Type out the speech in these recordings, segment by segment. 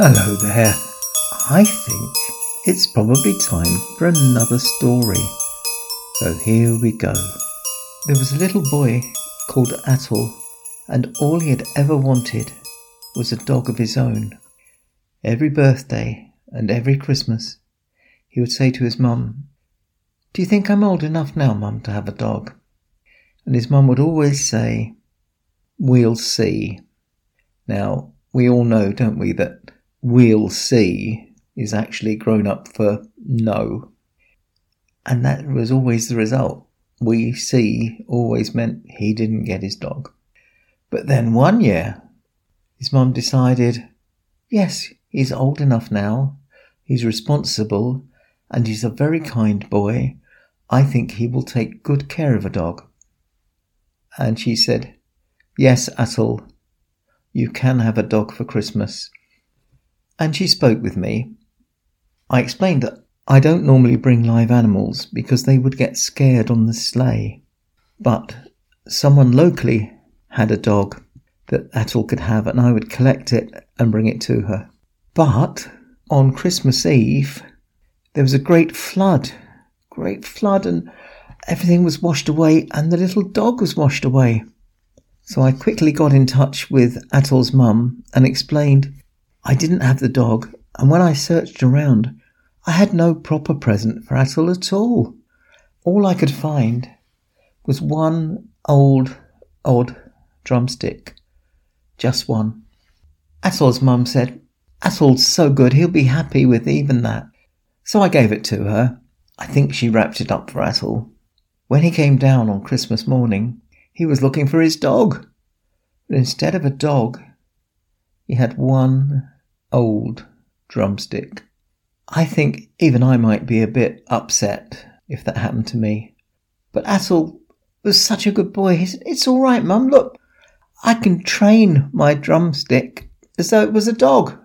Hello there. I think it's probably time for another story. So here we go. There was a little boy called Atul, and all he had ever wanted was a dog of his own. Every birthday and every Christmas, he would say to his mum, Do you think I'm old enough now, mum, to have a dog? And his mum would always say, We'll see. Now, we all know, don't we, that we'll see is actually grown up for no. And that was always the result. We see always meant he didn't get his dog. But then one year, his mum decided, yes, he's old enough now, he's responsible, and he's a very kind boy. I think he will take good care of a dog. And she said, Yes, Atul, you can have a dog for Christmas and she spoke with me. I explained that I don't normally bring live animals because they would get scared on the sleigh. But someone locally had a dog that Atul could have, and I would collect it and bring it to her. But on Christmas Eve, there was a great flood, great flood, and everything was washed away, and the little dog was washed away. So I quickly got in touch with Atul's mum and explained I didn't have the dog, and when I searched around, I had no proper present for Atul at all. All I could find was one old, odd drumstick. Just one. Atul's mum said, Atul's so good, he'll be happy with even that. So I gave it to her. I think she wrapped it up for Atul. When he came down on Christmas morning, he was looking for his dog. But instead of a dog, he had one old drumstick. I think even I might be a bit upset if that happened to me. But Atul was such a good boy. He said, It's all right, Mum. Look, I can train my drumstick as though it was a dog.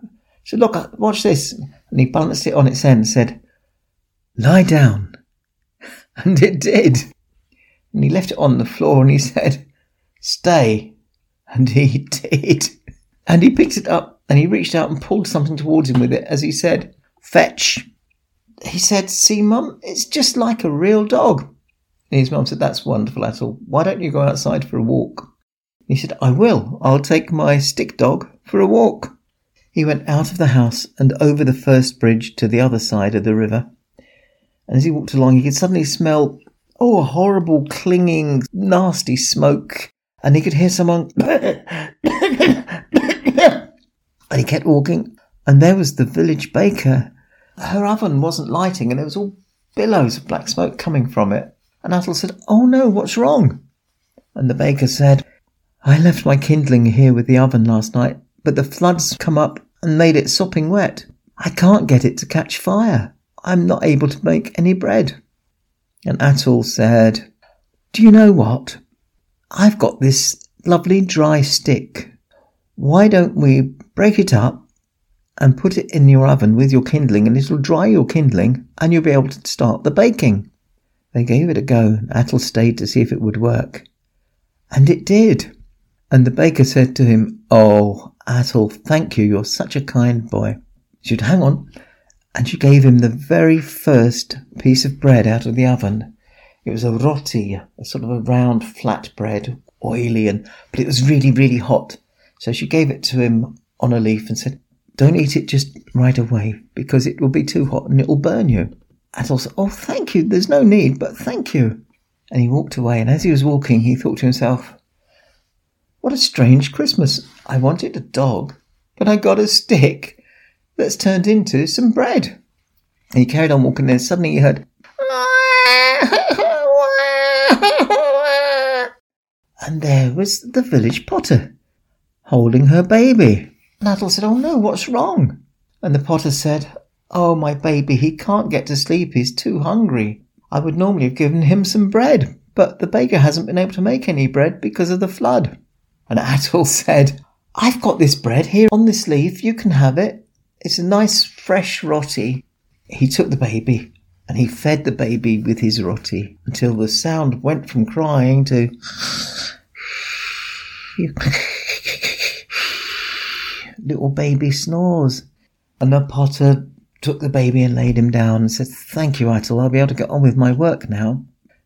So look, uh, watch this. And he balanced it on its end and said, Lie down. And it did. And he left it on the floor and he said, Stay. And he did. And he picked it up and he reached out and pulled something towards him with it as he said, Fetch. He said, See, Mum, it's just like a real dog. And his mum said, That's wonderful, Atul. Why don't you go outside for a walk? He said, I will. I'll take my stick dog for a walk. He went out of the house and over the first bridge to the other side of the river. And as he walked along, he could suddenly smell, oh, a horrible, clinging, nasty smoke. And he could hear someone and he kept walking, and there was the village baker. Her oven wasn't lighting, and there was all billows of black smoke coming from it. And Atul said, Oh no, what's wrong? And the baker said, I left my kindling here with the oven last night, but the floods come up and made it sopping wet. I can't get it to catch fire. I'm not able to make any bread. And Atul said, Do you know what? I've got this lovely dry stick. Why don't we break it up and put it in your oven with your kindling and it'll dry your kindling and you'll be able to start the baking. They gave it a go. Atul stayed to see if it would work. And it did. And the baker said to him, Oh, Atul, thank you. You're such a kind boy. She'd hang on. And she gave him the very first piece of bread out of the oven. It was a roti, a sort of a round flat bread, oily and, but it was really, really hot. So she gave it to him on a leaf and said, Don't eat it just right away because it will be too hot and it will burn you. Atul said, Oh, thank you. There's no need, but thank you. And he walked away. And as he was walking, he thought to himself, What a strange Christmas. I wanted a dog, but I got a stick that's turned into some bread. And he carried on walking. Then suddenly he heard, and there was the village potter holding her baby. Atul said, Oh no, what's wrong? And the potter said, Oh, my baby, he can't get to sleep. He's too hungry. I would normally have given him some bread, but the baker hasn't been able to make any bread because of the flood. And Atul said, I've got this bread here on this leaf. You can have it. It's a nice fresh roti. He took the baby and he fed the baby with his roti until the sound went from crying to little baby snores. And the potter took the baby and laid him down and said, Thank you, Atul. I'll be able to get on with my work now.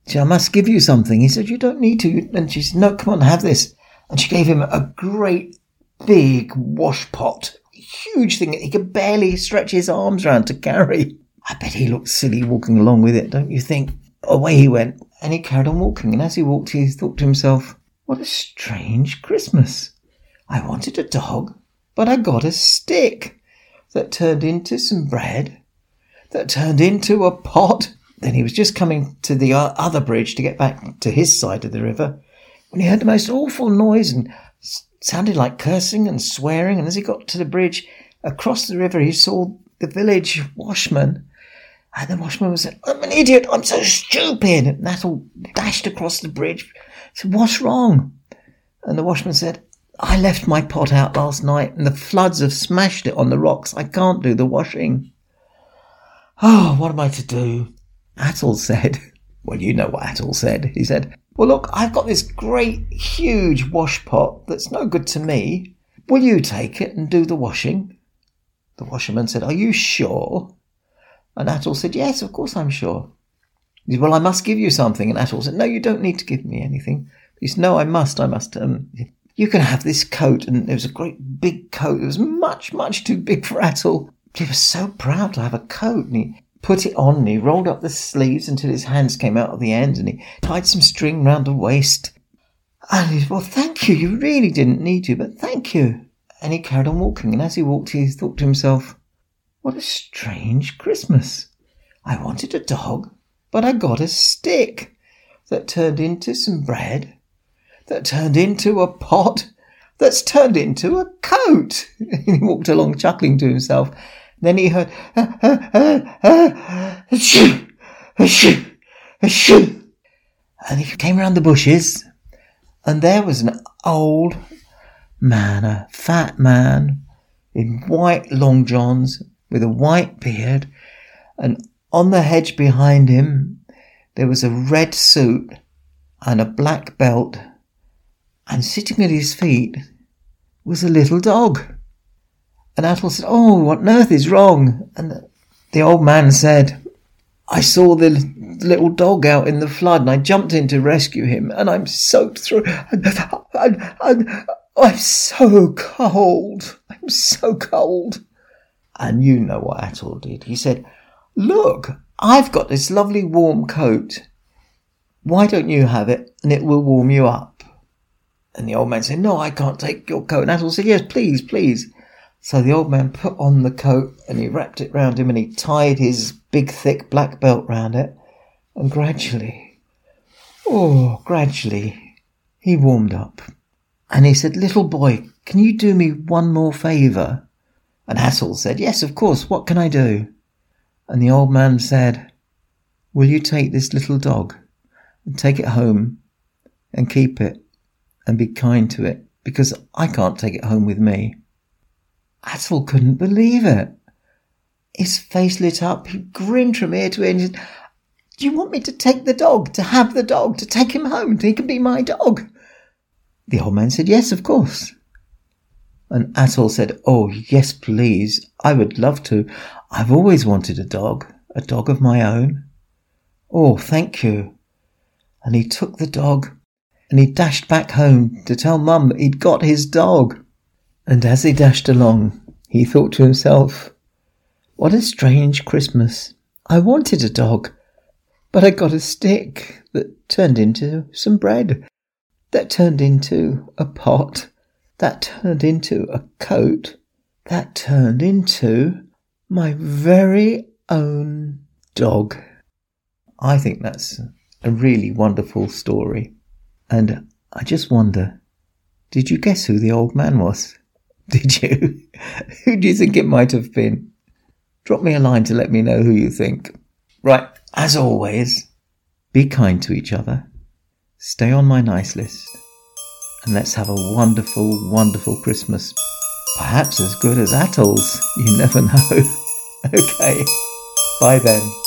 She, I must give you something. He said, You don't need to. And she said, No, come on, have this. And she gave him a great big wash pot, huge thing that he could barely stretch his arms around to carry. I bet he looked silly walking along with it, don't you think? Away he went, and he carried on walking. And as he walked, he thought to himself, What a strange Christmas. I wanted a dog, but I got a stick that turned into some bread, that turned into a pot. Then he was just coming to the uh, other bridge to get back to his side of the river when he heard the most awful noise and sounded like cursing and swearing. And as he got to the bridge across the river, he saw the village washman. And the washman was saying, I'm an idiot. I'm so stupid. And Atul dashed across the bridge. said, What's wrong? And the washman said, I left my pot out last night and the floods have smashed it on the rocks. I can't do the washing. Oh, what am I to do? Atul said, Well, you know what Atul said. He said, Well, look, I've got this great, huge wash pot that's no good to me. Will you take it and do the washing? The washerman said, Are you sure? And Atul said, Yes, of course I'm sure. He said, Well, I must give you something. And Atul said, No, you don't need to give me anything. He said, No, I must, I must. Um, you can have this coat. And it was a great big coat. It was much, much too big for Atul. But he was so proud to have a coat. And he put it on and he rolled up the sleeves until his hands came out of the ends and he tied some string round the waist. And he said, Well, thank you. You really didn't need to, but thank you. And he carried on walking. And as he walked, he thought to himself, What a strange Christmas. I wanted a dog, but I got a stick that turned into some bread that turned into a pot that's turned into a coat. he walked along chuckling to himself. Then he heard, ah, ah, ah, and he came round the bushes, and there was an old man, a fat man, in white long johns, with a white beard, and on the hedge behind him there was a red suit and a black belt and sitting at his feet was a little dog. And Atul said, Oh, what on earth is wrong? And the old man said, I saw the little dog out in the flood and I jumped in to rescue him and I'm soaked through. I'm, I'm, I'm so cold. I'm so cold. And you know what Atul did. He said, Look, I've got this lovely warm coat. Why don't you have it and it will warm you up? And the old man said, No, I can't take your coat. And Atul said, Yes, please, please. So the old man put on the coat and he wrapped it round him and he tied his big, thick black belt round it. And gradually, oh, gradually, he warmed up. And he said, Little boy, can you do me one more favour? And Atul said, Yes, of course. What can I do? And the old man said, Will you take this little dog and take it home and keep it and be kind to it because I can't take it home with me. Atul couldn't believe it. His face lit up. He grinned from ear to ear and said, Do you want me to take the dog, to have the dog, to take him home, he can be my dog? The old man said, Yes, of course. And Atul said, Oh, yes, please. I would love to. I've always wanted a dog, a dog of my own. Oh, thank you. And he took the dog and he dashed back home to tell Mum he'd got his dog. And as he dashed along, he thought to himself, What a strange Christmas. I wanted a dog, but I got a stick that turned into some bread, that turned into a pot, that turned into a coat, that turned into my very own dog. I think that's a really wonderful story. And I just wonder, did you guess who the old man was? Did you? who do you think it might have been? Drop me a line to let me know who you think. Right, as always, be kind to each other, stay on my nice list, and let's have a wonderful, wonderful Christmas. Perhaps as good as Atul's. You never know. okay, bye then.